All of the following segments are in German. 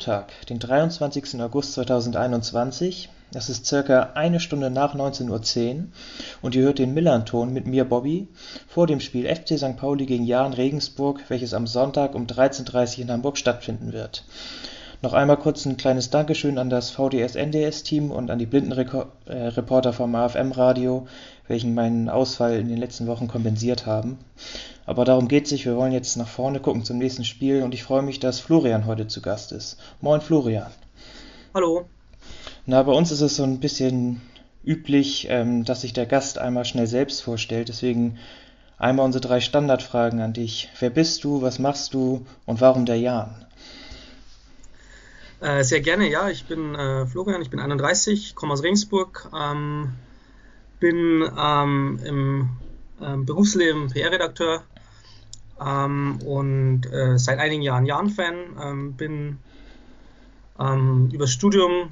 Montag, den 23. August 2021. Es ist circa eine Stunde nach 19.10 Uhr und ihr hört den Millern-Ton mit mir, Bobby, vor dem Spiel FC St. Pauli gegen Jahn Regensburg, welches am Sonntag um 13.30 Uhr in Hamburg stattfinden wird. Noch einmal kurz ein kleines Dankeschön an das VDS-NDS-Team und an die Blindenreporter vom AFM-Radio, welchen meinen Ausfall in den letzten Wochen kompensiert haben. Aber darum geht es nicht, wir wollen jetzt nach vorne gucken zum nächsten Spiel und ich freue mich, dass Florian heute zu Gast ist. Moin Florian. Hallo. Na, bei uns ist es so ein bisschen üblich, ähm, dass sich der Gast einmal schnell selbst vorstellt. Deswegen einmal unsere drei Standardfragen an dich. Wer bist du, was machst du und warum der Jan? Äh, sehr gerne, ja. Ich bin äh, Florian, ich bin 31, komme aus Regensburg, ähm, bin ähm, im ähm, Berufsleben PR-Redakteur ähm, und äh, seit einigen Jahren Jan-Fan. Ähm, bin ähm, übers Studium,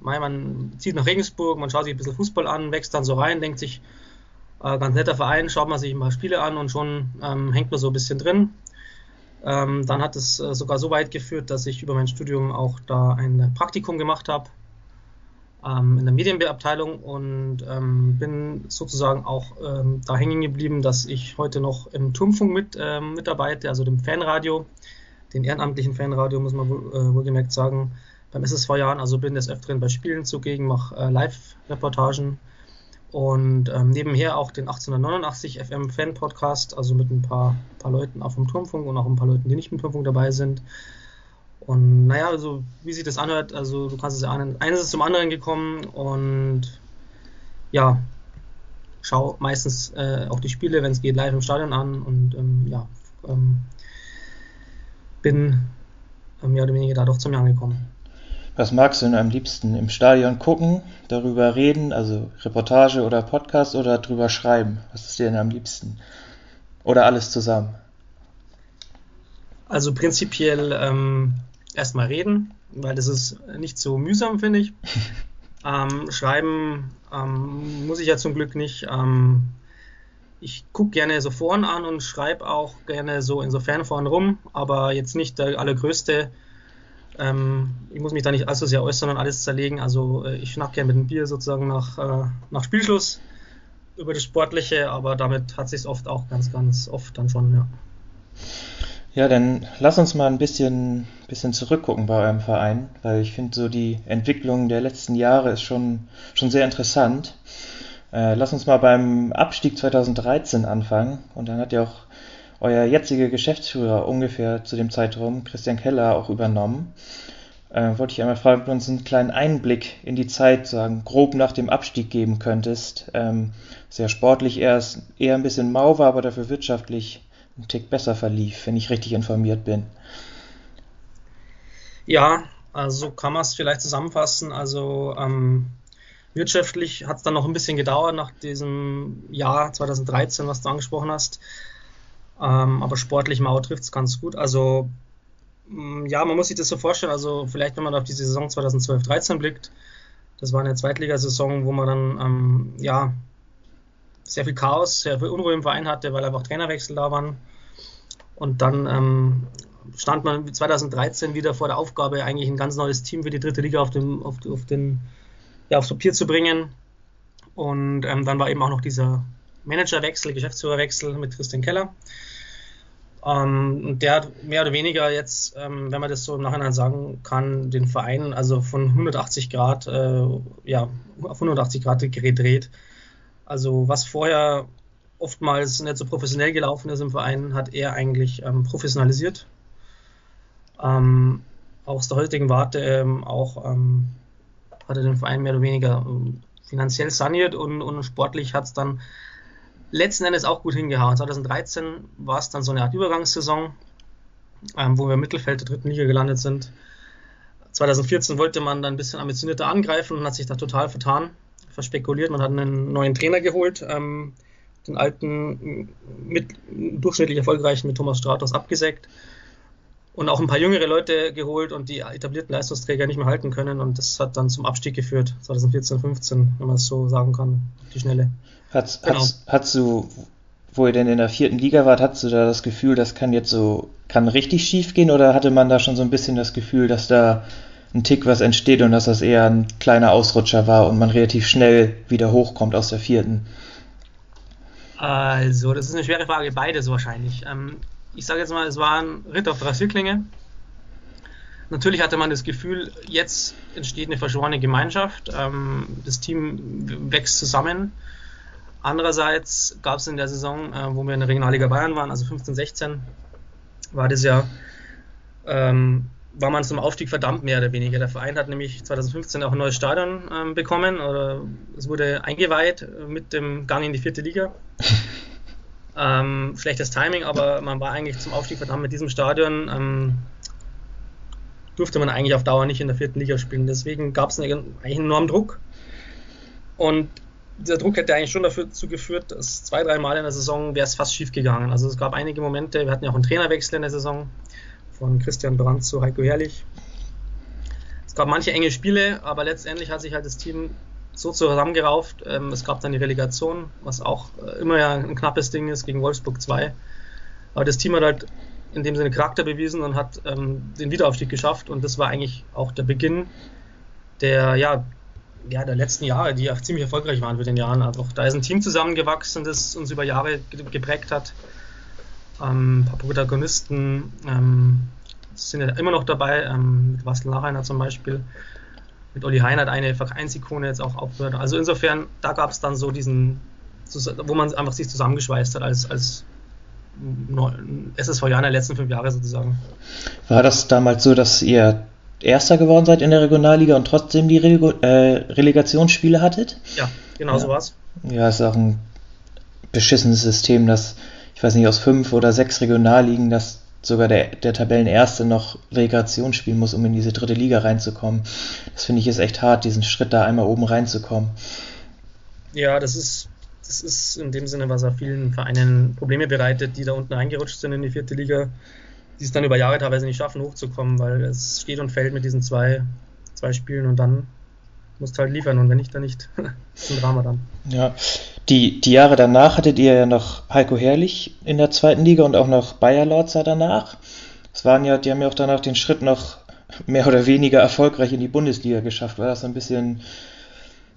man zieht nach Regensburg, man schaut sich ein bisschen Fußball an, wächst dann so rein, denkt sich, äh, ganz netter Verein, schaut man sich ein paar Spiele an und schon ähm, hängt man so ein bisschen drin. Ähm, dann hat es äh, sogar so weit geführt, dass ich über mein Studium auch da ein Praktikum gemacht habe ähm, in der Medienabteilung und ähm, bin sozusagen auch ähm, da hängen geblieben, dass ich heute noch im Turmfunk mit, ähm, mitarbeite, also dem Fanradio, den ehrenamtlichen Fanradio, muss man wohl, äh, wohlgemerkt sagen, beim SSV Jahren, also bin des Öfteren bei Spielen zugegen, mache äh, Live-Reportagen und ähm, nebenher auch den 1889 FM Fan Podcast, also mit ein paar, paar Leuten auch vom Turmfunk und auch ein paar Leuten, die nicht im Turmfunk dabei sind. Und naja, also wie sich das anhört, also du kannst es ja ahnen, eines ist zum anderen gekommen und ja, schau meistens äh, auch die Spiele, wenn es geht, live im Stadion an und ähm, ja, ähm, bin äh, mehr oder weniger dadurch zum Jahr gekommen. Was magst du denn am liebsten? Im Stadion gucken, darüber reden, also Reportage oder Podcast oder drüber schreiben? Was ist dir denn am liebsten? Oder alles zusammen? Also prinzipiell ähm, erstmal reden, weil das ist nicht so mühsam, finde ich. ähm, schreiben ähm, muss ich ja zum Glück nicht. Ähm, ich gucke gerne so Foren an und schreibe auch gerne so in so Fanforen rum, aber jetzt nicht der allergrößte. Ähm, ich muss mich da nicht allzu sehr äußern und alles zerlegen. Also äh, ich schnack gerne mit dem Bier sozusagen nach, äh, nach Spielschluss über das Sportliche, aber damit hat sich oft auch ganz, ganz oft dann schon, ja. Ja, dann lass uns mal ein bisschen, bisschen zurückgucken bei eurem Verein, weil ich finde, so die Entwicklung der letzten Jahre ist schon, schon sehr interessant. Äh, lass uns mal beim Abstieg 2013 anfangen. Und dann hat ja auch euer jetziger Geschäftsführer ungefähr zu dem Zeitraum, Christian Keller, auch übernommen. Äh, wollte ich einmal fragen, ob du uns einen kleinen Einblick in die Zeit, sagen, grob nach dem Abstieg geben könntest. Ähm, sehr sportlich erst eher ein bisschen mau war, aber dafür wirtschaftlich ein Tick besser verlief, wenn ich richtig informiert bin. Ja, also kann man es vielleicht zusammenfassen. Also ähm, wirtschaftlich hat es dann noch ein bisschen gedauert nach diesem Jahr 2013, was du angesprochen hast. Ähm, aber sportlich Mauer trifft es ganz gut. Also mm, ja, man muss sich das so vorstellen. Also vielleicht, wenn man auf die Saison 2012-13 blickt, das war eine Zweitligasaison, wo man dann ähm, ja sehr viel Chaos, sehr viel Unruhe im Verein hatte, weil einfach Trainerwechsel da waren. Und dann ähm, stand man 2013 wieder vor der Aufgabe, eigentlich ein ganz neues Team für die dritte Liga auf, dem, auf, auf den, ja, aufs Papier zu bringen. Und ähm, dann war eben auch noch dieser Managerwechsel, Geschäftsführerwechsel mit Christian Keller. Ähm, und der hat mehr oder weniger jetzt, ähm, wenn man das so im Nachhinein sagen kann, den Verein also von 180 Grad, äh, ja, auf 180 Grad gedreht. Also was vorher oftmals nicht so professionell gelaufen ist im Verein, hat er eigentlich ähm, professionalisiert. Ähm, aus der heutigen Warte ähm, auch ähm, hat er den Verein mehr oder weniger ähm, finanziell saniert und, und sportlich hat es dann letzten Endes auch gut hingehauen. 2013 war es dann so eine Art Übergangssaison, ähm, wo wir im Mittelfeld der dritten Liga gelandet sind. 2014 wollte man dann ein bisschen ambitionierter angreifen und hat sich da total vertan verspekuliert. Man hat einen neuen Trainer geholt, ähm, den alten, mit, durchschnittlich erfolgreichen mit Thomas Stratos abgesägt. und auch ein paar jüngere Leute geholt und die etablierten Leistungsträger nicht mehr halten können. Und das hat dann zum Abstieg geführt, 2014, 15, wenn man es so sagen kann, die Schnelle. Hat's, genau. hat's, hast du, wo ihr denn in der vierten Liga wart, hattest du da das Gefühl, das kann jetzt so, kann richtig schief gehen oder hatte man da schon so ein bisschen das Gefühl, dass da ein Tick was entsteht und dass das eher ein kleiner Ausrutscher war und man relativ schnell wieder hochkommt aus der vierten? Also, das ist eine schwere Frage, beides wahrscheinlich. Ähm, ich sage jetzt mal, es war ein Ritt auf Rasierklinge. Natürlich hatte man das Gefühl, jetzt entsteht eine verschworene Gemeinschaft, ähm, das Team wächst zusammen. Andererseits gab es in der Saison, äh, wo wir in der Regionalliga Bayern waren, also 15, 16, war das ja, ähm, war man zum Aufstieg verdammt mehr oder weniger. Der Verein hat nämlich 2015 auch ein neues Stadion ähm, bekommen oder es wurde eingeweiht mit dem Gang in die vierte Liga. Ähm, schlechtes Timing, aber man war eigentlich zum Aufstieg verdammt mit diesem Stadion. Ähm, durfte man eigentlich auf Dauer nicht in der vierten Liga spielen. Deswegen gab es einen, eigentlich einen enormen Druck. Und dieser Druck hätte eigentlich schon dazu geführt, dass zwei, drei Mal in der Saison wäre es fast schief gegangen. Also es gab einige Momente, wir hatten ja auch einen Trainerwechsel in der Saison von Christian Brandt zu Heiko Herrlich. Es gab manche enge Spiele, aber letztendlich hat sich halt das Team so zusammengerauft. Ähm, es gab dann die Relegation, was auch äh, immer ja ein knappes Ding ist gegen Wolfsburg 2. Aber das Team hat halt in dem Sinne Charakter bewiesen und hat ähm, den Wiederaufstieg geschafft und das war eigentlich auch der Beginn der, ja, ja, der letzten Jahre, die auch ziemlich erfolgreich waren für den Jahren. Also da ist ein Team zusammengewachsen, das uns über Jahre geprägt hat. Ähm, ein paar Protagonisten ähm, sind ja immer noch dabei, ähm, mit Wastel Nachheiner zum Beispiel mit Olli Heinert eine Vereinsikone jetzt auch aufhört. Also insofern, da gab es dann so diesen, wo man einfach sich zusammengeschweißt hat als, als SSV Jahr in den letzten fünf Jahre sozusagen. War das damals so, dass ihr Erster geworden seid in der Regionalliga und trotzdem die Rele äh, Relegationsspiele hattet? Ja, genau ja. so war's. Ja, ist auch ein beschissenes System, dass, ich weiß nicht, aus fünf oder sechs Regionalligen, dass sogar der, der Tabellenerste noch Relegation spielen muss, um in diese dritte Liga reinzukommen. Das finde ich ist echt hart, diesen Schritt da einmal oben reinzukommen. Ja, das ist, das ist in dem Sinne, was auch vielen Vereinen Probleme bereitet, die da unten reingerutscht sind in die vierte Liga, die es dann über Jahre teilweise nicht schaffen, hochzukommen, weil es steht und fällt mit diesen zwei, zwei Spielen und dann musst halt liefern und wenn nicht, dann nicht. das ist ein Drama dann. Ja, die, die Jahre danach hattet ihr ja noch Heiko Herrlich in der zweiten Liga und auch noch Bayer Lorzer danach. Es waren ja, die haben ja auch danach den Schritt noch mehr oder weniger erfolgreich in die Bundesliga geschafft. War das ein bisschen,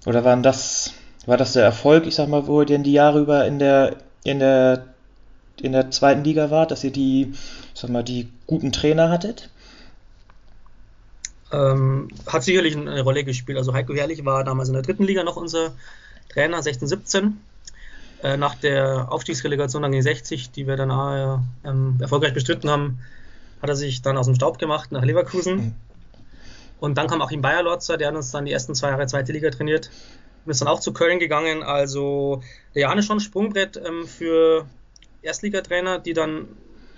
oder waren das, war das der Erfolg, ich sag mal, wo ihr denn die Jahre über in der, in der, in der zweiten Liga wart, dass ihr die, ich sag mal, die guten Trainer hattet? Ähm, hat sicherlich eine Rolle gespielt. Also Heiko Herrlich war damals in der dritten Liga noch unser Trainer, 16-17. Äh, nach der Aufstiegsrelegation dann gegen 60, die wir danach ähm, erfolgreich bestritten haben, hat er sich dann aus dem Staub gemacht nach Leverkusen. Mhm. Und dann kam Achim Bayerlotzer, der hat uns dann die ersten zwei Jahre zweite Liga trainiert. Und ist dann auch zu Köln gegangen. Also der Jan ist schon ein Sprungbrett ähm, für Erstligatrainer, die dann,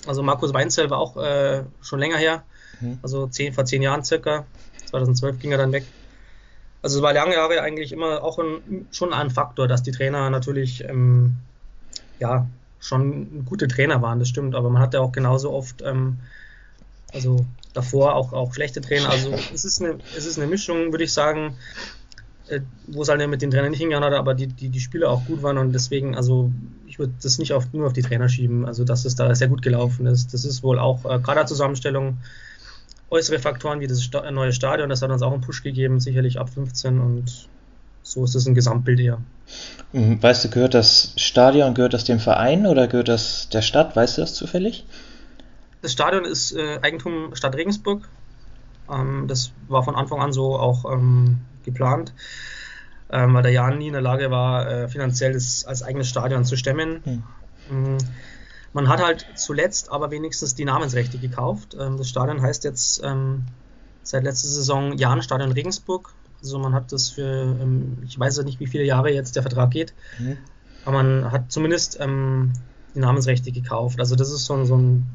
also Markus Weinzell war auch äh, schon länger her, Mhm. Also zehn, vor zehn Jahren circa. 2012 ging er dann weg. Also es war lange Jahre eigentlich immer auch ein, schon ein Faktor, dass die Trainer natürlich ähm, ja schon gute Trainer waren, das stimmt, aber man hatte auch genauso oft ähm, also davor auch, auch schlechte Trainer. Also es ist eine, es ist eine Mischung, würde ich sagen, äh, wo es halt mit den Trainern nicht hingegangen hat, aber die, die, die Spieler auch gut waren und deswegen, also ich würde das nicht auf, nur auf die Trainer schieben, also dass es da sehr gut gelaufen ist. Das ist wohl auch äh, Kaderzusammenstellung, äußere Faktoren wie das neue Stadion, das hat uns auch einen Push gegeben, sicherlich ab 15 und so ist es ein Gesamtbild eher. Mhm. Weißt du, gehört das Stadion, gehört das dem Verein oder gehört das der Stadt? Weißt du das zufällig? Das Stadion ist äh, Eigentum Stadt Regensburg. Ähm, das war von Anfang an so auch ähm, geplant, ähm, weil der Jan nie in der Lage war, äh, finanziell das als eigenes Stadion zu stemmen. Hm. Man hat halt zuletzt aber wenigstens die Namensrechte gekauft. Ähm, das Stadion heißt jetzt ähm, seit letzter Saison Jahnstadion Regensburg. Also man hat das für, ähm, ich weiß ja nicht, wie viele Jahre jetzt der Vertrag geht, mhm. aber man hat zumindest die Namensrechte gekauft. Also das ist so, so ein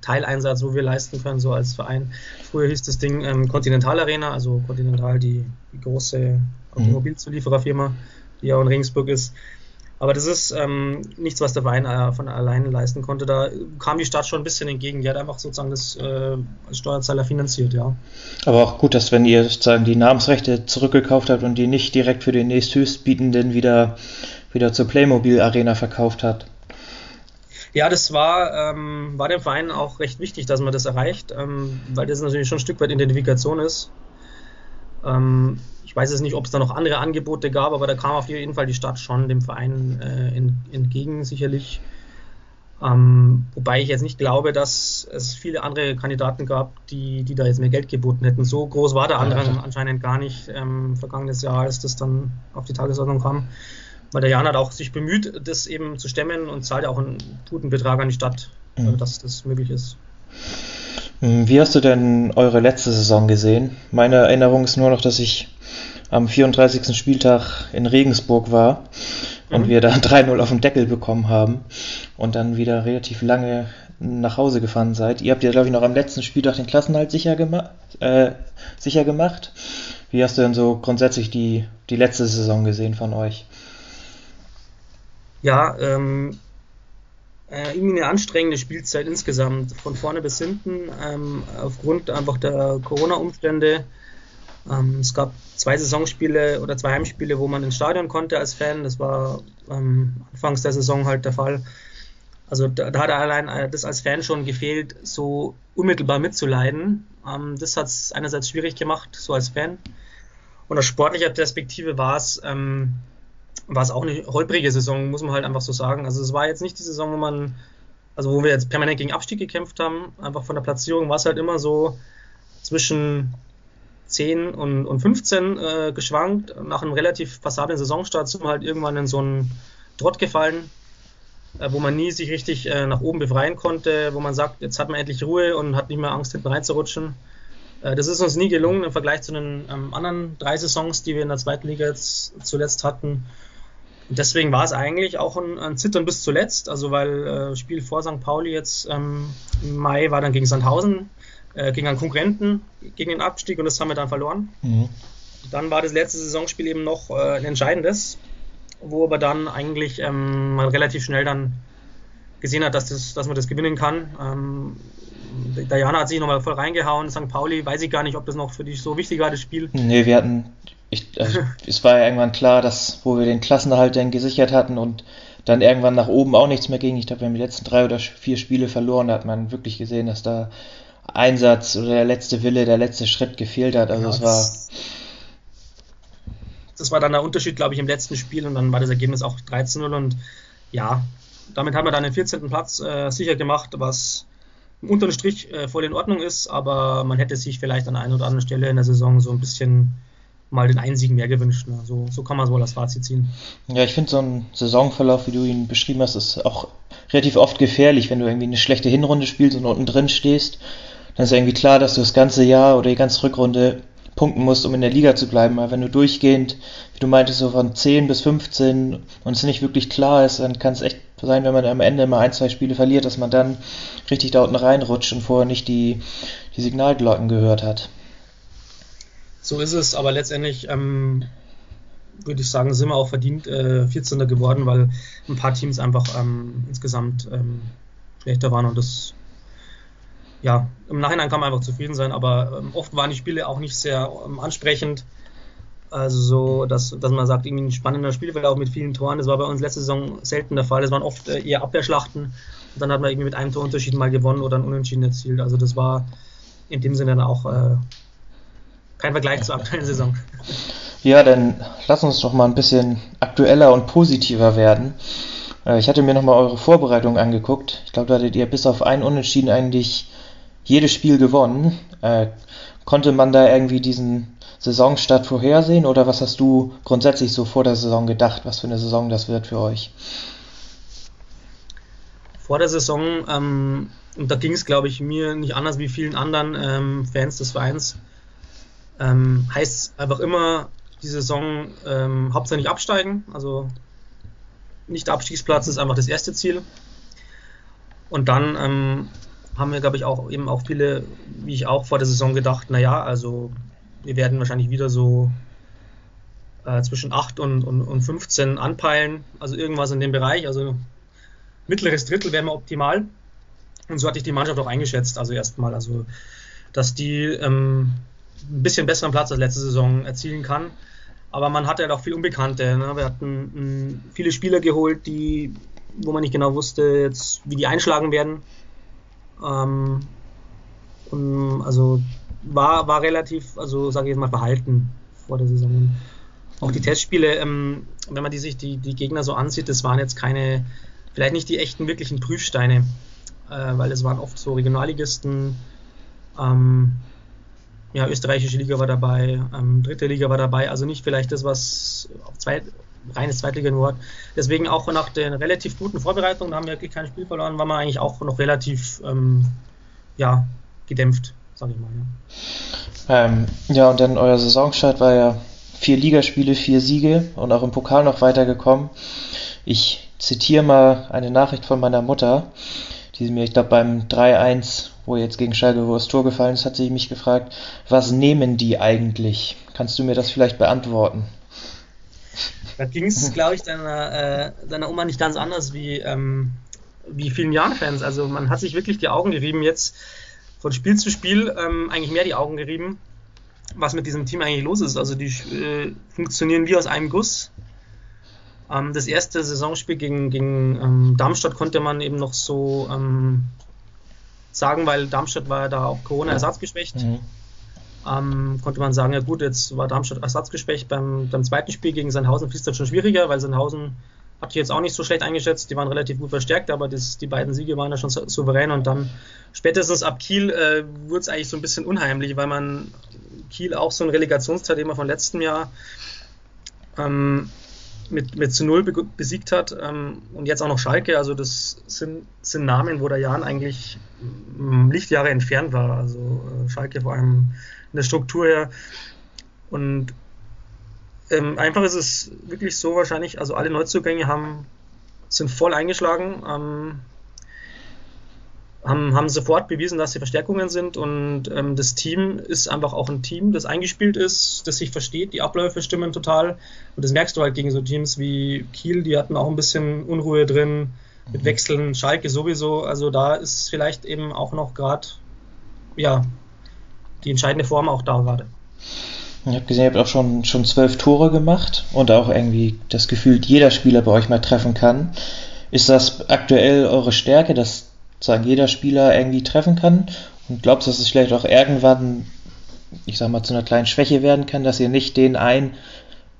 Teileinsatz, wo wir leisten können, so als Verein. Früher hieß das Ding ähm, Continental Arena, also Continental, die, die große mhm. Automobilzuliefererfirma, die ja in Regensburg ist. Aber das ist ähm, nichts, was der Verein äh, von alleine leisten konnte. Da kam die Stadt schon ein bisschen entgegen. Die hat einfach sozusagen das äh, als Steuerzahler finanziert, ja. Aber auch gut, dass wenn ihr sozusagen die Namensrechte zurückgekauft habt und die nicht direkt für den nächsthöchstbietenden wieder, wieder zur Playmobil Arena verkauft habt. Ja, das war, ähm, war dem Verein auch recht wichtig, dass man das erreicht, ähm, weil das natürlich schon ein Stück weit Identifikation ist. Ähm, ich weiß jetzt nicht, ob es da noch andere Angebote gab, aber da kam auf jeden Fall die Stadt schon dem Verein äh, entgegen, sicherlich. Ähm, wobei ich jetzt nicht glaube, dass es viele andere Kandidaten gab, die, die da jetzt mehr Geld geboten hätten. So groß war der Andrang ja, anscheinend gar nicht ähm, vergangenes Jahr, als das dann auf die Tagesordnung kam. Weil der Jan hat auch sich bemüht, das eben zu stemmen und zahlt ja auch einen guten Betrag an die Stadt, mhm. dass das möglich ist. Wie hast du denn eure letzte Saison gesehen? Meine Erinnerung ist nur noch, dass ich am 34. Spieltag in Regensburg war und mhm. wir da 3-0 auf dem Deckel bekommen haben und dann wieder relativ lange nach Hause gefahren seid. Ihr habt ja, glaube ich, noch am letzten Spieltag den Klassenhalt sicher, gema äh, sicher gemacht. Wie hast du denn so grundsätzlich die, die letzte Saison gesehen von euch? Ja, ähm, äh, irgendwie eine anstrengende Spielzeit insgesamt, von vorne bis hinten, ähm, aufgrund einfach der Corona-Umstände. Ähm, es gab zwei Saisonspiele oder zwei Heimspiele, wo man ins Stadion konnte als Fan. Das war ähm, anfangs der Saison halt der Fall. Also da, da hat allein äh, das als Fan schon gefehlt, so unmittelbar mitzuleiden. Ähm, das hat es einerseits schwierig gemacht, so als Fan. Und aus sportlicher Perspektive war es ähm, auch eine holprige Saison, muss man halt einfach so sagen. Also es war jetzt nicht die Saison, wo man, also wo wir jetzt permanent gegen Abstieg gekämpft haben, einfach von der Platzierung war es halt immer so zwischen 10 und, und 15 äh, geschwankt. Nach einem relativ passablen Saisonstart sind wir halt irgendwann in so einen Trott gefallen, äh, wo man nie sich richtig äh, nach oben befreien konnte, wo man sagt, jetzt hat man endlich Ruhe und hat nicht mehr Angst, hinten reinzurutschen. Äh, das ist uns nie gelungen im Vergleich zu den ähm, anderen drei Saisons, die wir in der zweiten Liga jetzt zuletzt hatten. Und deswegen war es eigentlich auch ein, ein Zittern bis zuletzt, also weil äh, Spiel vor St. Pauli jetzt ähm, im Mai war dann gegen Sandhausen, äh, gegen einen Konkurrenten, gegen den Abstieg und das haben wir dann verloren. Mhm. Dann war das letzte Saisonspiel eben noch äh, ein entscheidendes, wo aber dann eigentlich ähm, man relativ schnell dann gesehen hat, dass, das, dass man das gewinnen kann. Ähm, Diana hat sich nochmal voll reingehauen. St. Pauli, weiß ich gar nicht, ob das noch für dich so wichtig war, das Spiel. Nee, wir hatten ich, also, es war ja irgendwann klar, dass, wo wir den Klassenerhalt dann gesichert hatten und dann irgendwann nach oben auch nichts mehr ging. Ich glaube, wir haben die letzten drei oder vier Spiele verloren. Da hat man wirklich gesehen, dass da Einsatz oder der letzte Wille, der letzte Schritt gefehlt hat. Also ja, es war. Das war dann der Unterschied, glaube ich, im letzten Spiel und dann war das Ergebnis auch 13-0 und ja, damit haben wir dann den 14. Platz äh, sicher gemacht, was unter dem Strich äh, voll in Ordnung ist, aber man hätte sich vielleicht an einer oder anderen Stelle in der Saison so ein bisschen mal den einen mehr gewünscht. Ne? So, so kann man es wohl als Fazit ziehen. Ja, ich finde so ein Saisonverlauf, wie du ihn beschrieben hast, ist auch relativ oft gefährlich, wenn du irgendwie eine schlechte Hinrunde spielst und unten drin stehst. Dann ist irgendwie klar, dass du das ganze Jahr oder die ganze Rückrunde punkten musst, um in der Liga zu bleiben. Aber wenn du durchgehend, wie du meintest, so von 10 bis 15 und es nicht wirklich klar ist, dann kann es echt sein, wenn man am Ende mal ein, zwei Spiele verliert, dass man dann richtig da unten reinrutscht und vorher nicht die, die Signalglocken gehört hat. So ist es, aber letztendlich ähm, würde ich sagen, sind wir auch verdient äh, 14. geworden, weil ein paar Teams einfach ähm, insgesamt ähm, schlechter waren und das ja, im Nachhinein kann man einfach zufrieden sein, aber ähm, oft waren die Spiele auch nicht sehr ähm, ansprechend. Also so, dass, dass man sagt, irgendwie ein spannender Spielverlauf mit vielen Toren. Das war bei uns letzte Saison selten der Fall. Das waren oft äh, eher Abwehrschlachten. Und dann hat man irgendwie mit einem Torunterschied mal gewonnen oder ein Unentschieden erzielt. Also das war in dem Sinne dann auch äh, kein Vergleich zur aktuellen Saison. Ja, dann lass uns doch mal ein bisschen aktueller und positiver werden. Äh, ich hatte mir nochmal eure Vorbereitung angeguckt. Ich glaube, da hattet ihr bis auf ein Unentschieden eigentlich jedes Spiel gewonnen. Äh, konnte man da irgendwie diesen Saisonstart vorhersehen oder was hast du grundsätzlich so vor der Saison gedacht, was für eine Saison das wird für euch? Vor der Saison, ähm, und da ging es, glaube ich, mir nicht anders wie vielen anderen ähm, Fans des Vereins, ähm, heißt einfach immer, die Saison ähm, hauptsächlich absteigen. Also nicht Abstiegsplatz ist einfach das erste Ziel. Und dann ähm, haben wir, glaube ich, auch eben auch viele, wie ich auch vor der Saison gedacht, naja, also wir werden wahrscheinlich wieder so äh, zwischen 8 und, und, und 15 anpeilen, also irgendwas in dem Bereich, also mittleres Drittel wäre mir optimal. Und so hatte ich die Mannschaft auch eingeschätzt, also erstmal, also dass die ähm, ein bisschen besseren Platz als letzte Saison erzielen kann. Aber man hatte halt auch viel Unbekannte. Ne? Wir hatten m, ähm, viele Spieler geholt, die, wo man nicht genau wusste, jetzt, wie die einschlagen werden. Ähm, und also war, war relativ, also sage ich jetzt mal, verhalten vor der Saison. Auch die Testspiele, ähm, wenn man die sich die, die Gegner so ansieht, das waren jetzt keine, vielleicht nicht die echten wirklichen Prüfsteine, äh, weil es waren oft so Regionalligisten. Ähm, ja, österreichische Liga war dabei, ähm, dritte Liga war dabei, also nicht vielleicht das, was auf zweit, reines Zweitliga nur hat. Deswegen auch nach der relativ guten Vorbereitung, da haben wir wirklich kein Spiel verloren, war man eigentlich auch noch relativ ähm, ja, gedämpft, sage ich mal. Ja. Ähm, ja, und dann euer Saisonstart war ja vier Ligaspiele, vier Siege und auch im Pokal noch weitergekommen. Ich zitiere mal eine Nachricht von meiner Mutter, die mir, ich glaube, beim 3-1 wo jetzt gegen Schalke wo das Tor gefallen ist, hat sich mich gefragt, was nehmen die eigentlich? Kannst du mir das vielleicht beantworten? Da ging es, glaube ich, deiner, äh, deiner Oma nicht ganz anders wie, ähm, wie vielen Jahren-Fans. Also man hat sich wirklich die Augen gerieben jetzt von Spiel zu Spiel, ähm, eigentlich mehr die Augen gerieben, was mit diesem Team eigentlich los ist. Also die äh, funktionieren wie aus einem Guss. Ähm, das erste Saisonspiel gegen, gegen ähm, Darmstadt konnte man eben noch so ähm, sagen, weil Darmstadt war da auch Corona-ersatzgeschwächt. Mhm. Ähm, konnte man sagen, ja gut, jetzt war Darmstadt ersatzgeschwächt. Beim, beim zweiten Spiel gegen Sandhausen es dann schon schwieriger, weil Sandhausen hat ich jetzt auch nicht so schlecht eingeschätzt. Die waren relativ gut verstärkt, aber das, die beiden Siege waren ja schon souverän. Und dann spätestens ab Kiel äh, wurde es eigentlich so ein bisschen unheimlich, weil man Kiel auch so ein Relegationsteilnehmer von letztem Jahr ähm, mit, mit zu Null besiegt hat ähm, und jetzt auch noch Schalke, also das sind, sind Namen, wo der Jan eigentlich Lichtjahre entfernt war, also äh, Schalke vor allem der Struktur her und ähm, einfach ist es wirklich so wahrscheinlich, also alle Neuzugänge haben, sind voll eingeschlagen, ähm, haben, haben sofort bewiesen, dass sie Verstärkungen sind und ähm, das Team ist einfach auch ein Team, das eingespielt ist, das sich versteht, die Abläufe stimmen total und das merkst du halt gegen so Teams wie Kiel, die hatten auch ein bisschen Unruhe drin mit mhm. Wechseln, Schalke sowieso, also da ist vielleicht eben auch noch gerade, ja, die entscheidende Form auch da gerade. Ich habe gesehen, ihr habt auch schon, schon zwölf Tore gemacht und auch irgendwie das Gefühl, jeder Spieler bei euch mal treffen kann. Ist das aktuell eure Stärke, dass sagen, jeder Spieler irgendwie treffen kann? Und glaubst du, dass es vielleicht auch irgendwann, ich sag mal, zu einer kleinen Schwäche werden kann, dass ihr nicht den einen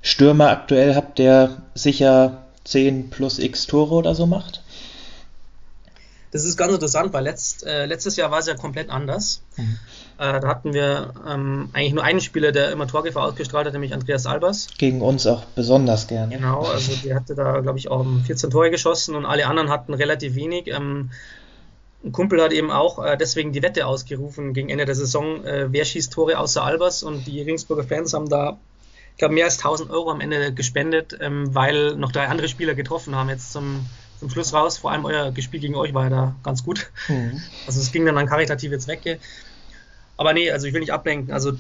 Stürmer aktuell habt, der sicher 10 plus x Tore oder so macht? Das ist ganz interessant, weil letzt, äh, letztes Jahr war es ja komplett anders. Mhm. Äh, da hatten wir ähm, eigentlich nur einen Spieler, der immer Torgefahr ausgestrahlt hat, nämlich Andreas Albers. Gegen uns auch besonders gern. Genau, also der hatte da, glaube ich, auch 14 Tore geschossen und alle anderen hatten relativ wenig. Ähm, ein Kumpel hat eben auch äh, deswegen die Wette ausgerufen gegen Ende der Saison, äh, wer schießt Tore außer Albers und die Regensburger Fans haben da, ich glaube, mehr als 1000 Euro am Ende gespendet, ähm, weil noch drei andere Spieler getroffen haben. Jetzt zum, zum Schluss raus, vor allem euer Spiel gegen euch war ja da ganz gut. Mhm. Also es ging dann an karitative Zwecke. Aber nee, also ich will nicht ablenken. Also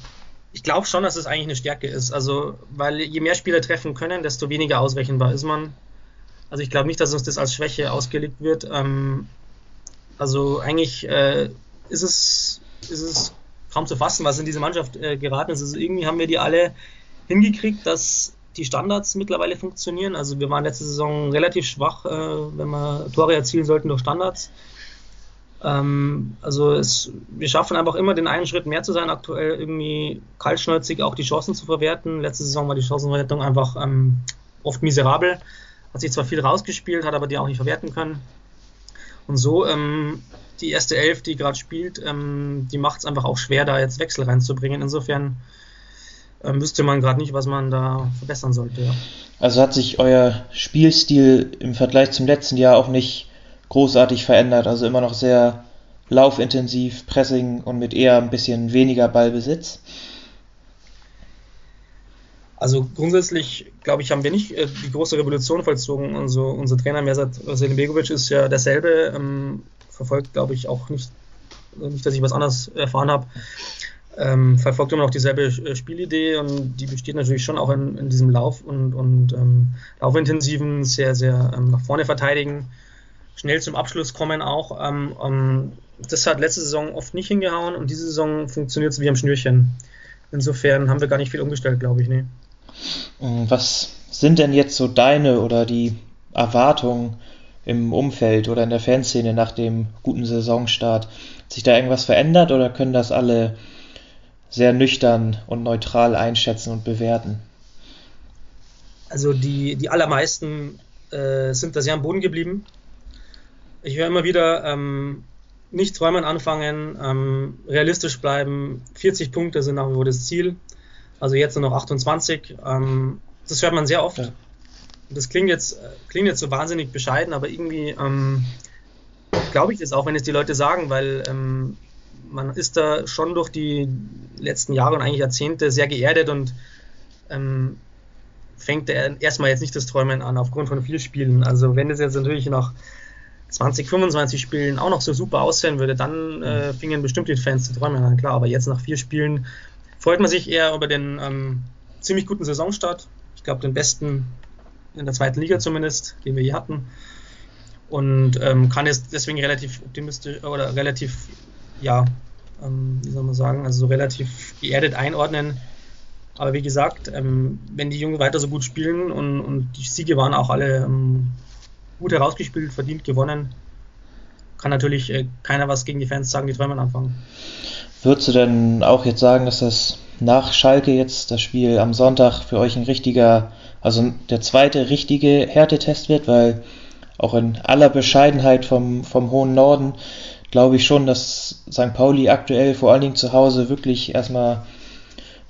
ich glaube schon, dass es eigentlich eine Stärke ist. Also, weil je mehr Spieler treffen können, desto weniger ausrechenbar ist man. Also ich glaube nicht, dass uns das als Schwäche ausgelegt wird. Ähm, also eigentlich äh, ist, es, ist es kaum zu fassen, was in diese Mannschaft äh, geraten ist. Also irgendwie haben wir die alle hingekriegt, dass die Standards mittlerweile funktionieren. Also wir waren letzte Saison relativ schwach, äh, wenn wir Tore erzielen sollten durch Standards. Ähm, also es, wir schaffen einfach immer den einen Schritt mehr zu sein, aktuell irgendwie kaltschnäuzig auch die Chancen zu verwerten. Letzte Saison war die Chancenverwertung einfach ähm, oft miserabel. Hat sich zwar viel rausgespielt, hat aber die auch nicht verwerten können. Und so, ähm, die erste Elf, die gerade spielt, ähm, die macht es einfach auch schwer, da jetzt Wechsel reinzubringen. Insofern ähm, wüsste man gerade nicht, was man da verbessern sollte. Ja. Also hat sich euer Spielstil im Vergleich zum letzten Jahr auch nicht großartig verändert, also immer noch sehr laufintensiv, Pressing und mit eher ein bisschen weniger Ballbesitz. Also grundsätzlich, glaube ich, haben wir nicht äh, die große Revolution vollzogen. Also, unser Trainer Mersat Selimbegovic ist ja derselbe, ähm, verfolgt, glaube ich, auch nicht, nicht, dass ich was anderes erfahren habe. Ähm, verfolgt immer noch dieselbe äh, Spielidee und die besteht natürlich schon auch in, in diesem Lauf und, und ähm, laufintensiven, sehr, sehr ähm, nach vorne verteidigen, schnell zum Abschluss kommen auch. Ähm, ähm, das hat letzte Saison oft nicht hingehauen und diese Saison funktioniert es wie am Schnürchen. Insofern haben wir gar nicht viel umgestellt, glaube ich. Nee. Was sind denn jetzt so deine oder die Erwartungen im Umfeld oder in der Fanszene nach dem guten Saisonstart? Hat sich da irgendwas verändert oder können das alle sehr nüchtern und neutral einschätzen und bewerten? Also die, die allermeisten äh, sind da sehr am Boden geblieben. Ich höre immer wieder, ähm, nicht träumen anfangen, ähm, realistisch bleiben. 40 Punkte sind nach wie vor das Ziel. Also jetzt nur noch 28. Ähm, das hört man sehr oft. Ja. Das klingt jetzt, klingt jetzt so wahnsinnig bescheiden, aber irgendwie ähm, glaube ich das auch, wenn es die Leute sagen, weil ähm, man ist da schon durch die letzten Jahre und eigentlich Jahrzehnte sehr geerdet und ähm, fängt erstmal jetzt nicht das Träumen an, aufgrund von vielen Spielen. Also wenn es jetzt natürlich nach 20, 25 Spielen auch noch so super aussehen würde, dann äh, mhm. fingen bestimmt die Fans zu träumen an, klar. Aber jetzt nach vier Spielen freut man sich eher über den ähm, ziemlich guten Saisonstart. Ich glaube, den besten in der zweiten Liga zumindest, den wir je hatten. Und ähm, kann es deswegen relativ optimistisch oder relativ ja, ähm, wie soll man sagen, also so relativ geerdet einordnen. Aber wie gesagt, ähm, wenn die Jungen weiter so gut spielen und, und die Siege waren auch alle ähm, gut herausgespielt, verdient gewonnen, kann natürlich äh, keiner was gegen die Fans sagen, die träumen anfangen. Würdest du denn auch jetzt sagen, dass das nach Schalke jetzt das Spiel am Sonntag für euch ein richtiger, also der zweite richtige Härtetest wird, weil auch in aller Bescheidenheit vom, vom hohen Norden glaube ich schon, dass St. Pauli aktuell vor allen Dingen zu Hause wirklich erstmal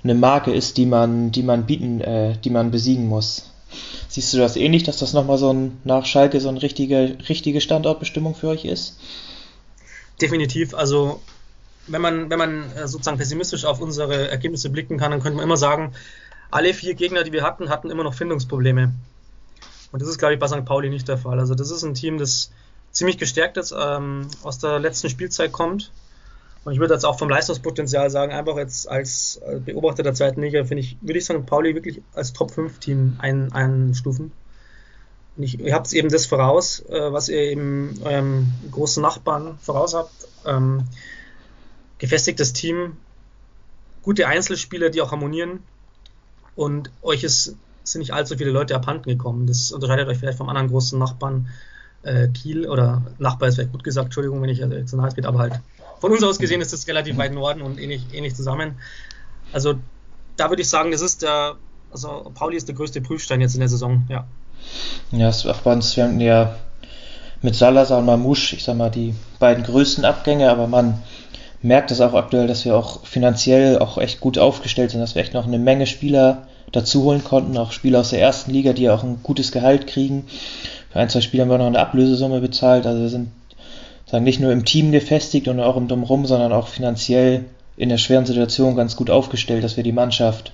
eine Marke ist, die man, die man bieten, äh, die man besiegen muss. Siehst du das ähnlich, dass das nochmal so ein nach Schalke so eine richtige, richtige Standortbestimmung für euch ist? Definitiv. Also wenn man, wenn man äh, sozusagen pessimistisch auf unsere Ergebnisse blicken kann, dann könnte man immer sagen, alle vier Gegner, die wir hatten, hatten immer noch Findungsprobleme. Und das ist, glaube ich, bei St. Pauli nicht der Fall. Also das ist ein Team, das ziemlich gestärkt ist, ähm, aus der letzten Spielzeit kommt. Und ich würde jetzt auch vom Leistungspotenzial sagen, einfach jetzt als Beobachter der zweiten Liga, finde ich, würde ich St. Pauli wirklich als Top 5 Team ein, einstufen. Und ich, ihr habt eben das voraus, äh, was ihr eben eurem großen Nachbarn voraus habt. Ähm, gefestigtes Team, gute Einzelspieler, die auch harmonieren. Und euch ist, sind nicht allzu viele Leute abhanden gekommen. Das unterscheidet euch vielleicht vom anderen großen Nachbarn äh, Kiel oder Nachbar ist vielleicht gut gesagt, Entschuldigung, wenn ich also zu nahe bin, aber halt von uns aus gesehen ist das relativ weit Norden und ähnlich, ähnlich zusammen. Also da würde ich sagen, das ist der, also Pauli ist der größte Prüfstein jetzt in der Saison, ja. Ja, es auch bei uns, wir haben ja mit Salazar und Mamouche, ich sag mal, die beiden größten Abgänge, aber man merkt es auch aktuell, dass wir auch finanziell auch echt gut aufgestellt sind, dass wir echt noch eine Menge Spieler dazu holen konnten, auch Spieler aus der ersten Liga, die auch ein gutes Gehalt kriegen. Für ein, zwei Spiele haben wir noch eine Ablösesumme bezahlt. Also wir sind sagen, nicht nur im Team gefestigt und auch im Drumherum, sondern auch finanziell in der schweren Situation ganz gut aufgestellt, dass wir die Mannschaft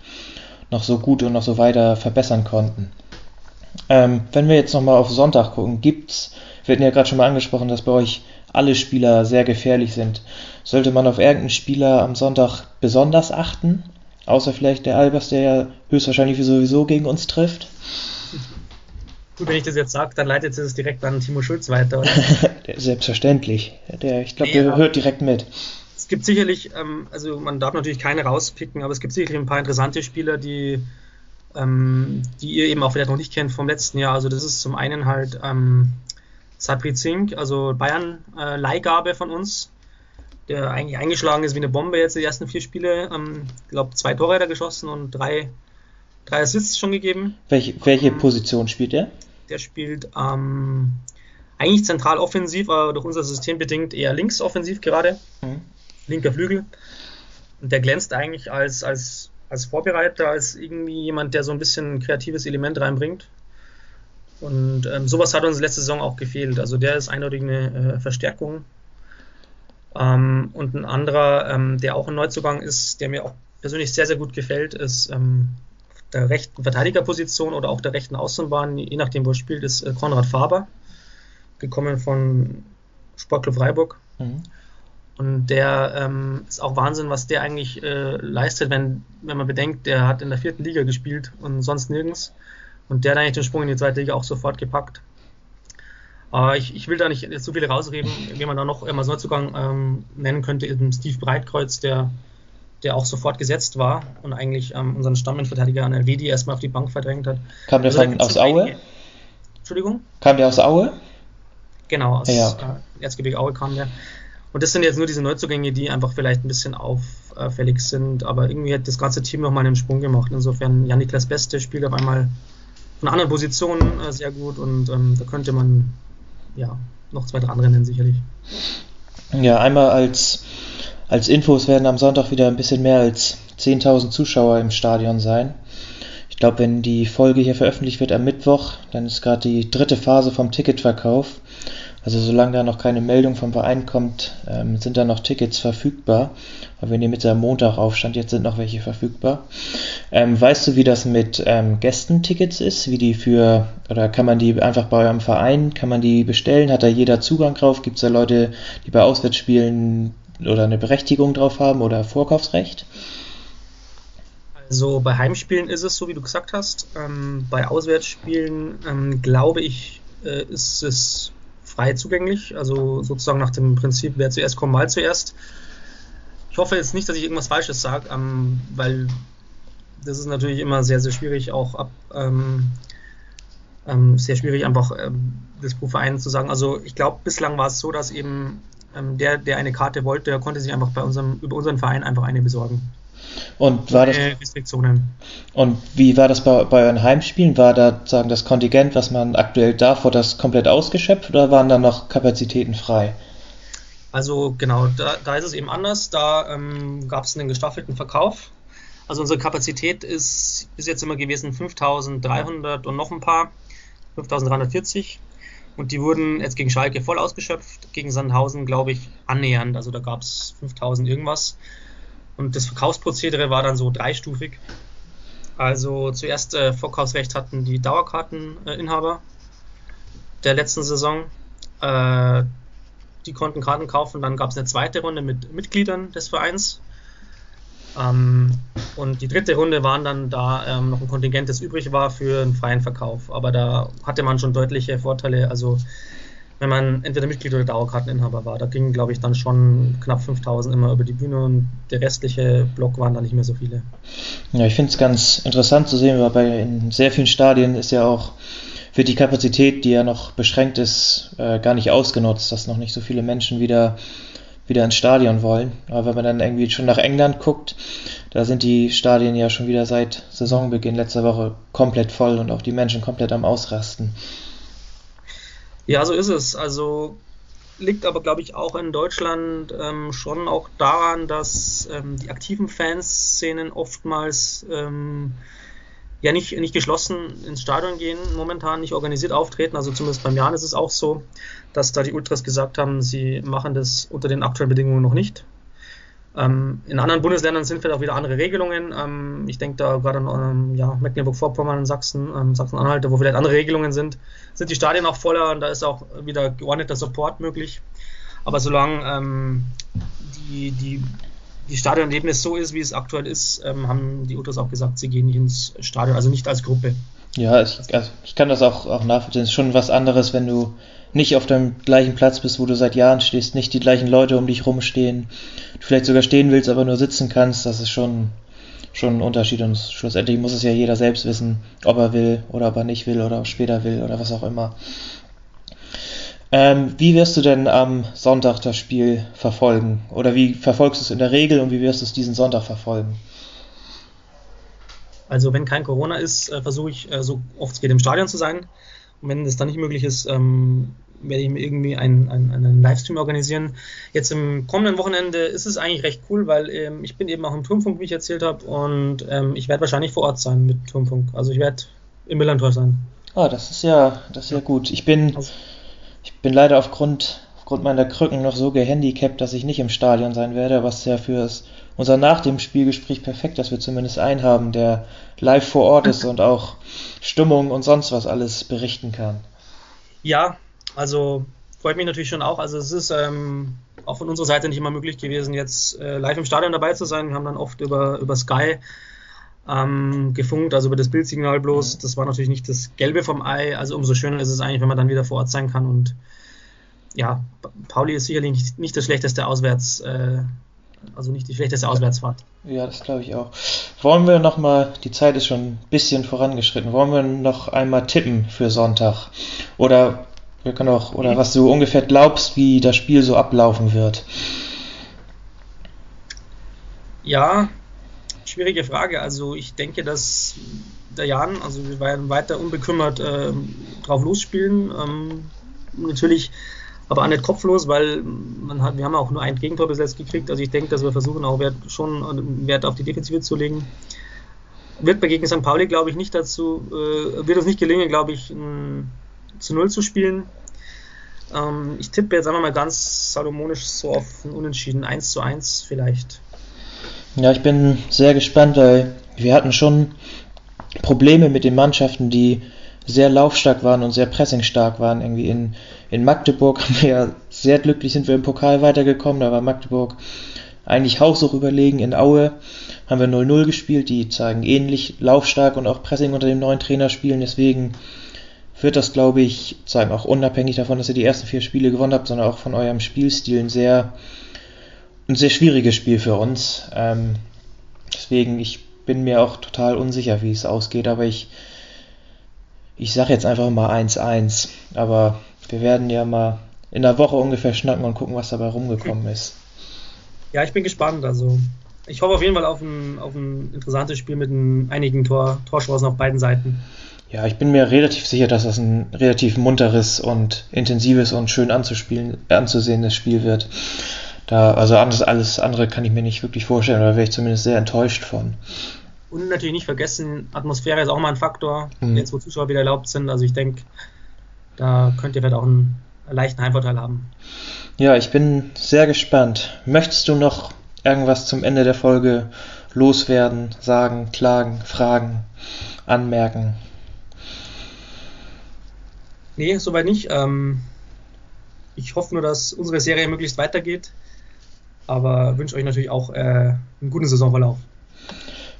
noch so gut und noch so weiter verbessern konnten. Ähm, wenn wir jetzt nochmal auf Sonntag gucken, gibt's, wir hatten ja gerade schon mal angesprochen, dass bei euch alle Spieler sehr gefährlich sind. Sollte man auf irgendeinen Spieler am Sonntag besonders achten? Außer vielleicht der Albers, der ja höchstwahrscheinlich sowieso gegen uns trifft. Gut, wenn ich das jetzt sage, dann leitet es direkt an Timo Schulz weiter, oder? Selbstverständlich. Der, ich glaube, nee, der hört direkt mit. Es gibt sicherlich, ähm, also man darf natürlich keine rauspicken, aber es gibt sicherlich ein paar interessante Spieler, die, ähm, die ihr eben auch vielleicht noch nicht kennt vom letzten Jahr. Also das ist zum einen halt ähm, Sabri Zink, also Bayern-Leihgabe äh, von uns, der eigentlich eingeschlagen ist wie eine Bombe jetzt die ersten vier Spiele. Ähm, ich glaube, zwei Tore hat er geschossen und drei, drei Assists schon gegeben. Welche, welche ähm, Position spielt er? Der spielt ähm, eigentlich zentral offensiv, aber durch unser System bedingt eher links offensiv gerade. Mhm. Linker Flügel. Und der glänzt eigentlich als, als, als Vorbereiter, als irgendwie jemand, der so ein bisschen ein kreatives Element reinbringt. Und ähm, sowas hat uns letzte Saison auch gefehlt. Also der ist eindeutig eine äh, Verstärkung. Ähm, und ein anderer, ähm, der auch ein Neuzugang ist, der mir auch persönlich sehr, sehr gut gefällt, ist ähm, der rechten Verteidigerposition oder auch der rechten Außenbahn, je nachdem, wo er spielt, ist äh, Konrad Faber, gekommen von Sportclub Freiburg. Mhm. Und der ähm, ist auch Wahnsinn, was der eigentlich äh, leistet, wenn, wenn man bedenkt, der hat in der vierten Liga gespielt und sonst nirgends. Und der hat eigentlich den Sprung in die zweite Liga auch sofort gepackt. Aber ich, ich will da nicht jetzt so viele rausreden, wie man da noch immer als Neuzugang ähm, nennen könnte, eben Steve Breitkreuz, der, der auch sofort gesetzt war und eigentlich ähm, unseren Stamminverteidiger an Elvedi erstmal auf die Bank verdrängt hat. Kam der Also von, aus Aue? einige- Entschuldigung? Kam der aus Aue? Genau, aus Ja. äh, Erzgebirge Aue kam der. Und das sind jetzt nur diese Neuzugänge, die einfach vielleicht ein bisschen auffällig sind, aber irgendwie hat das ganze Team nochmal einen Sprung gemacht. Insofern, Jan-Niklas Beste spielt auf einmal von einer anderen Position äh, sehr gut und ähm, da könnte man ja noch zwei, drei andere nennen, sicherlich. Ja, einmal als, als Infos werden am Sonntag wieder ein bisschen mehr als 10.000 Zuschauer im Stadion sein. Ich glaube, wenn die Folge hier veröffentlicht wird am Mittwoch, dann ist gerade die dritte Phase vom Ticketverkauf. Also solange da noch keine Meldung vom Verein kommt, ähm, sind da noch Tickets verfügbar. Aber wir nehmen jetzt am Montag auf, stand jetzt sind noch welche verfügbar. Ähm, weißt du, wie das mit ähm, Gästentickets ist? Wie die für, oder kann man die einfach bei eurem Verein, kann man die bestellen? Hat da jeder Zugang drauf? Gibt es da Leute, die bei Auswärtsspielen oder eine Berechtigung drauf haben oder Vorkaufsrecht? Also bei Heimspielen ist es so, wie du gesagt hast. Ähm, bei Auswärtsspielen ähm, glaube ich, äh, ist es frei zugänglich. Also sozusagen nach dem Prinzip, wer zuerst kommt, mal zuerst. Ich hoffe jetzt nicht, dass ich irgendwas Falsches sage, ähm, weil das ist natürlich immer sehr, sehr schwierig, auch ab, ähm, ähm, sehr schwierig einfach ähm, das pro Verein zu sagen. Also ich glaube, bislang war es so, dass eben ähm, der, der eine Karte wollte, der konnte sich einfach bei unserem, über unseren Verein einfach eine besorgen. Und war das, Restriktionen. und wie war das bei, bei euren Heimspielen? War da sagen das Kontingent, was man aktuell darf, wurde das komplett ausgeschöpft oder waren da noch Kapazitäten frei? Also genau, da, da ist es eben anders. Da ähm, gab es einen gestaffelten Verkauf. Also unsere Kapazität ist bis jetzt immer gewesen 5300 und noch ein paar, 5340. Und die wurden jetzt gegen Schalke voll ausgeschöpft, gegen Sandhausen glaube ich annähernd. Also da gab es 5000 irgendwas. Und das Verkaufsprozedere war dann so dreistufig. Also zuerst äh, Vorkaufsrecht hatten die Dauerkarteninhaber der letzten Saison. Äh, die konnten Karten kaufen. Dann gab es eine zweite Runde mit Mitgliedern des Vereins. Ähm, und die dritte Runde waren dann da ähm, noch ein Kontingent, das übrig war für einen freien Verkauf. Aber da hatte man schon deutliche Vorteile. Also wenn man entweder Mitglied oder Dauerkarteninhaber war, da gingen, glaube ich, dann schon knapp 5000 immer über die Bühne und der restliche Block waren da nicht mehr so viele. Ja, ich finde es ganz interessant zu sehen, weil bei in sehr vielen Stadien ist ja auch wird die Kapazität, die ja noch beschränkt ist, äh, gar nicht ausgenutzt, dass noch nicht so viele Menschen wieder wieder ins Stadion wollen. Aber wenn man dann irgendwie schon nach England guckt, da sind die Stadien ja schon wieder seit Saisonbeginn letzter Woche komplett voll und auch die Menschen komplett am Ausrasten. Ja, so ist es. Also liegt aber, glaube ich, auch in Deutschland ähm, schon auch daran, dass ähm, die aktiven Fanszenen oftmals ähm, ja nicht, nicht geschlossen ins Stadion gehen, momentan nicht organisiert auftreten. Also zumindest beim Jan ist es auch so, dass da die Ultras gesagt haben, sie machen das unter den aktuellen Bedingungen noch nicht. Ähm, in anderen Bundesländern sind vielleicht auch wieder andere Regelungen. Ähm, ich denke da gerade an ähm, ja, Mecklenburg-Vorpommern, Sachsen, ähm, Sachsen-Anhalt, wo vielleicht andere Regelungen sind, sind die Stadien auch voller und da ist auch wieder geordneter Support möglich. Aber solange ähm, die, die, die Stadionerlebnis so ist, wie es aktuell ist, ähm, haben die Ultras auch gesagt, sie gehen nicht ins Stadion, also nicht als Gruppe. Ja, ich, also ich kann das auch, auch nachvollziehen. Es ist schon was anderes, wenn du nicht auf dem gleichen Platz bist, wo du seit Jahren stehst, nicht die gleichen Leute um dich rumstehen, du vielleicht sogar stehen willst, aber nur sitzen kannst, das ist schon, schon ein Unterschied und schlussendlich muss es ja jeder selbst wissen, ob er will oder ob er nicht will oder später will oder was auch immer. Ähm, wie wirst du denn am Sonntag das Spiel verfolgen? Oder wie verfolgst du es in der Regel und wie wirst du es diesen Sonntag verfolgen? Also wenn kein Corona ist, äh, versuche ich äh, so oft es geht im Stadion zu sein. Und wenn das dann nicht möglich ist, ähm, werde ich mir irgendwie einen, einen, einen Livestream organisieren. Jetzt im kommenden Wochenende ist es eigentlich recht cool, weil ähm, ich bin eben auch im Turmfunk, wie ich erzählt habe, und ähm, ich werde wahrscheinlich vor Ort sein mit Turmfunk. Also ich werde im Millantor sein. Ah, das ist ja, das ist ja gut. Ich bin, Also- ich bin leider aufgrund, aufgrund meiner Krücken noch so gehandicapt, dass ich nicht im Stadion sein werde, was ja für unser nach dem Spielgespräch perfekt, dass wir zumindest einen haben, der live vor Ort ist und auch Stimmung und sonst was alles berichten kann. Ja, also freut mich natürlich schon auch. Also es ist ähm, auch von unserer Seite nicht immer möglich gewesen, jetzt äh, live im Stadion dabei zu sein. Wir haben dann oft über, über Sky ähm, gefunkt, also über das Bildsignal bloß. Das war natürlich nicht das Gelbe vom Ei. Also umso schöner ist es eigentlich, wenn man dann wieder vor Ort sein kann. Und ja, Pauli ist sicherlich nicht, nicht das schlechteste Auswärts, äh, also nicht die schlechteste Auswärtsfahrt. Ja, das glaube ich auch. Wollen wir noch mal, die Zeit ist schon ein bisschen vorangeschritten, wollen wir noch einmal tippen für Sonntag? Oder wir können auch, oder was du ungefähr glaubst, wie das Spiel so ablaufen wird? Ja, schwierige Frage. Also ich denke, dass der Jan, also wir werden weiter unbekümmert äh, drauf losspielen. Ähm, natürlich aber auch nicht kopflos, weil hat, wir haben auch nur ein Gegentor bis jetzt gekriegt. Also ich denke, dass wir versuchen auch Wert, schon Wert auf die Defensive zu legen. Wird bei gegen St. Pauli, glaube ich, nicht dazu, äh, wird es nicht gelingen, glaube ich, zu Null zu spielen. Ähm, ich tippe jetzt einfach mal ganz salomonisch so auf ein Unentschieden, 1 zu 1 vielleicht. Ja, ich bin sehr gespannt, weil wir hatten schon Probleme mit den Mannschaften, die sehr laufstark waren und sehr pressingstark waren. Irgendwie in, in Magdeburg haben wir ja sehr glücklich sind wir im Pokal weitergekommen. Da war Magdeburg eigentlich haushoch überlegen. In Aue haben wir 0-0 gespielt. Die zeigen ähnlich laufstark und auch Pressing unter dem neuen Trainer spielen. Deswegen wird das, glaube ich, sagen auch unabhängig davon, dass ihr die ersten vier Spiele gewonnen habt, sondern auch von eurem Spielstil ein sehr, ein sehr schwieriges Spiel für uns. Ähm, deswegen, ich bin mir auch total unsicher, wie es ausgeht, aber ich ich sage jetzt einfach mal 1-1, aber wir werden ja mal in der Woche ungefähr schnacken und gucken, was dabei rumgekommen ist. Ja, ich bin gespannt. Also ich hoffe auf jeden Fall auf ein, auf ein interessantes Spiel mit ein, einigen Tor, Torchancen auf beiden Seiten. Ja, ich bin mir relativ sicher, dass das ein relativ munteres und intensives und schön anzuspielen, anzusehendes Spiel wird. Da, also alles, alles andere kann ich mir nicht wirklich vorstellen, oder wäre ich zumindest sehr enttäuscht von. Und natürlich nicht vergessen, Atmosphäre ist auch mal ein Faktor, mhm. jetzt wo Zuschauer wieder erlaubt sind. Also ich denke, da könnt ihr vielleicht auch einen leichten Heimvorteil haben. Ja, ich bin sehr gespannt. Möchtest du noch irgendwas zum Ende der Folge loswerden, sagen, klagen, fragen, anmerken? Nee, soweit nicht. Ähm, ich hoffe nur, dass unsere Serie möglichst weitergeht, aber wünsche euch natürlich auch äh, einen guten Saisonverlauf.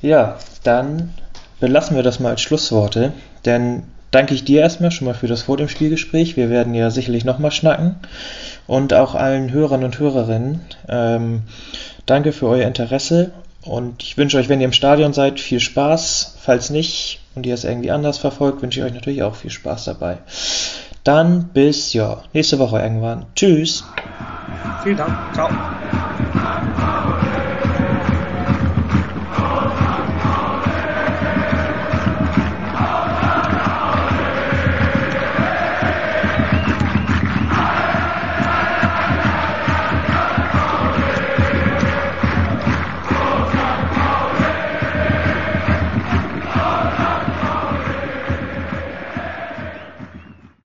Ja, dann belassen wir das mal als Schlussworte, denn danke ich dir erstmal schon mal für das Vor dem Spielgespräch. Wir werden ja sicherlich nochmal schnacken und auch allen Hörern und Hörerinnen. Ähm, danke für euer Interesse und ich wünsche euch, wenn ihr im Stadion seid, viel Spaß. Falls nicht und ihr es irgendwie anders verfolgt, wünsche ich euch natürlich auch viel Spaß dabei. Dann bis ja nächste Woche irgendwann. Tschüss. Vielen Dank. Ciao.